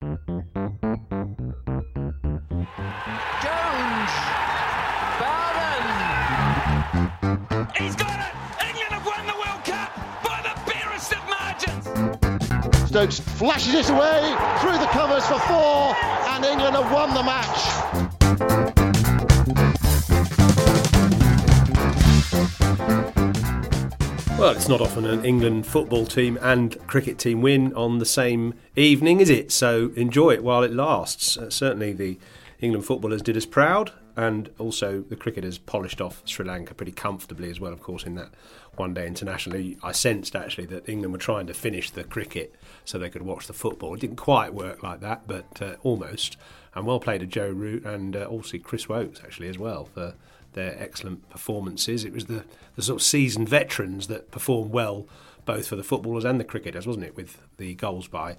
Jones. Bowden. He's got it. England have won the World Cup by the barest of margins. Stokes flashes it away through the covers for four, and England have won the match. Well, it's not often an England football team and cricket team win on the same evening, is it? So enjoy it while it lasts. Uh, certainly, the England footballers did us proud, and also the cricketers polished off Sri Lanka pretty comfortably as well, of course, in that one day internationally. I sensed actually that England were trying to finish the cricket so they could watch the football. It didn't quite work like that, but uh, almost. And well played to Joe Root and uh, also Chris Woakes, actually, as well, for their excellent performances. It was the, the sort of seasoned veterans that performed well both for the footballers and the cricketers, wasn't it, with the goals by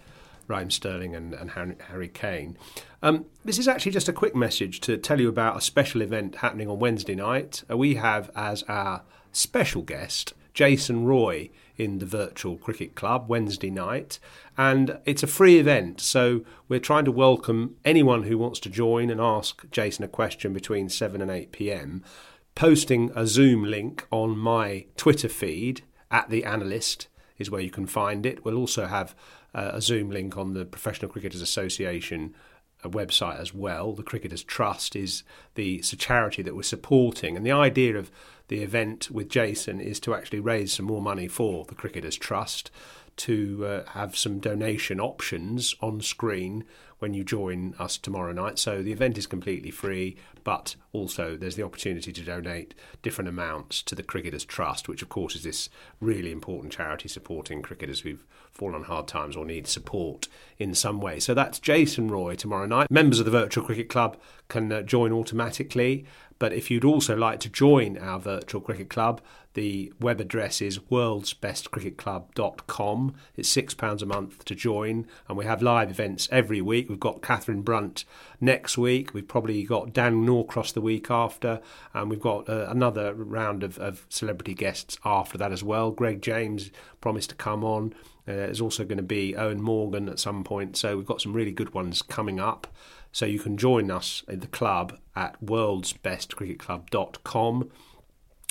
Raheem Sterling and, and Harry, Kane. Um, this is actually just a quick message to tell you about a special event happening on Wednesday night. Uh, we have as our special guest Jason Roy in the Virtual Cricket Club Wednesday night. And it's a free event, so we're trying to welcome anyone who wants to join and ask Jason a question between 7 and 8 pm. Posting a Zoom link on my Twitter feed at The Analyst is where you can find it. We'll also have uh, a Zoom link on the Professional Cricketers Association a website as well. The Cricketers Trust is the charity that we're supporting, and the idea of the event with Jason is to actually raise some more money for the Cricketers Trust to uh, have some donation options on screen when you join us tomorrow night. So the event is completely free, but also there's the opportunity to donate different amounts to the Cricketers Trust, which of course is this really important charity supporting cricketers who've fallen on hard times or need support in some way. So that's Jason Roy tomorrow night. Members of the Virtual Cricket Club can uh, join automatically. But if you'd also like to join our virtual cricket club, the web address is worldsbestcricketclub.com. It's £6 a month to join, and we have live events every week. We've got Katherine Brunt next week. We've probably got Dan Norcross the week after, and we've got uh, another round of, of celebrity guests after that as well. Greg James promised to come on. Uh, there's also going to be Eoin Morgan at some point, so we've got some really good ones coming up. So you can join us in the club at worldsbestcricketclub.com.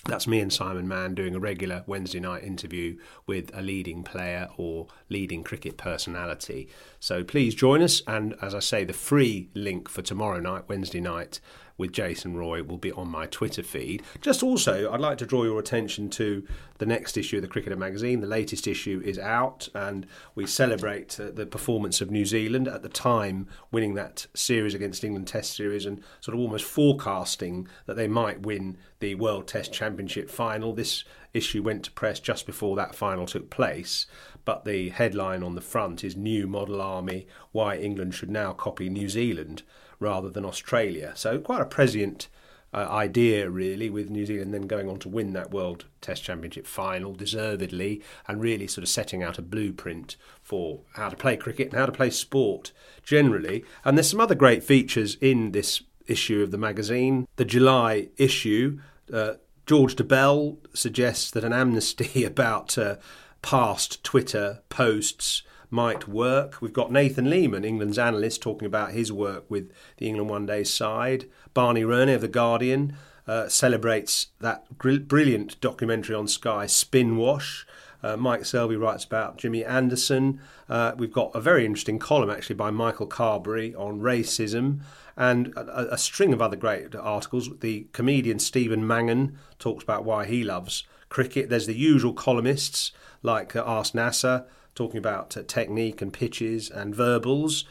That's me and Simon Mann doing a regular Wednesday night interview with a leading player or leading cricket personality. So please join us. And as I say, the free link for tomorrow night, Wednesday night, with Jason Roy will be on my Twitter feed. Just also, I'd like to draw your attention to the next issue of the Cricketer magazine. The latest issue is out, and we celebrate uh, the performance of New Zealand at the time winning that series against England Test series and sort of almost forecasting that they might win the World Test Championship final. This issue went to press just before that final took place, but the headline on the front is New Model Army Why England Should Now Copy New Zealand rather than Australia. So, quite a prescient uh, idea, really, with New Zealand then going on to win that World Test Championship final deservedly and really sort of setting out a blueprint for how to play cricket and how to play sport generally. And there's some other great features in this issue of the magazine. The July issue, uh, George Dobell suggests that an amnesty about uh, past Twitter posts might work. We've got Nathan Leamon, England's analyst, talking about his work with the England One Day side. Barney Ronay of The Guardian uh, celebrates that brilliant documentary on Sky, Spin Wash. Uh, Mike Selvey writes about Jimmy Anderson. Uh, we've got a very interesting column actually by Michael Carberry on racism and a, a, string of other great articles. The comedian Stephen Mangan talks about why he loves cricket. There's the usual columnists like uh, Ask Nasser talking about uh, technique and pitches and verbals.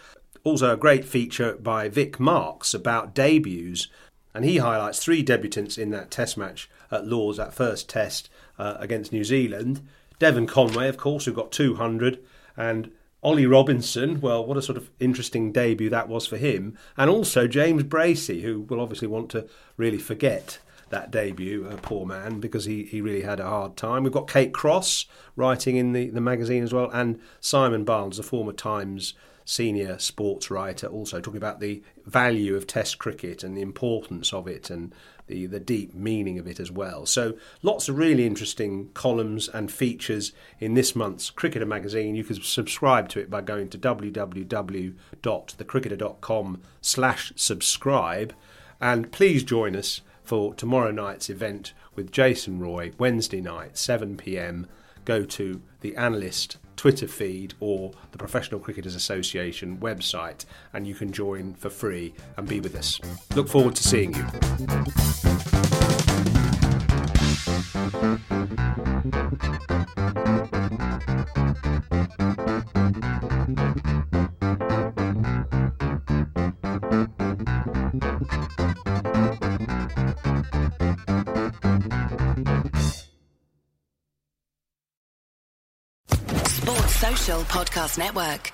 Also, a great feature by Vic Marks about debuts, and he highlights three debutants in that Test match at Lords, that first Test uh, against New Zealand. Devon Conway, of course, who got 200, and Ollie Robinson, well, what a sort of interesting debut that was for him. And also James Bracey, who will obviously want to really forget that debut, a poor man, because he, he really had a hard time. We've got Kate Cross writing in the, the magazine as well, and Simon Barnes, the former Times senior sports writer, also talking about the value of Test cricket and the importance of it and the, the deep meaning of it as well. So, lots of really interesting columns and features in this month's Cricketer magazine. You can subscribe to it by going to www.thecricketer.com slash subscribe. And please join us for tomorrow night's event with Jason Roy, Wednesday night, 7 pm. Go to the analyst Twitter feed or the Professional Cricketers Association website and you can join for free and be with us. Look forward to seeing you. Podcast Network.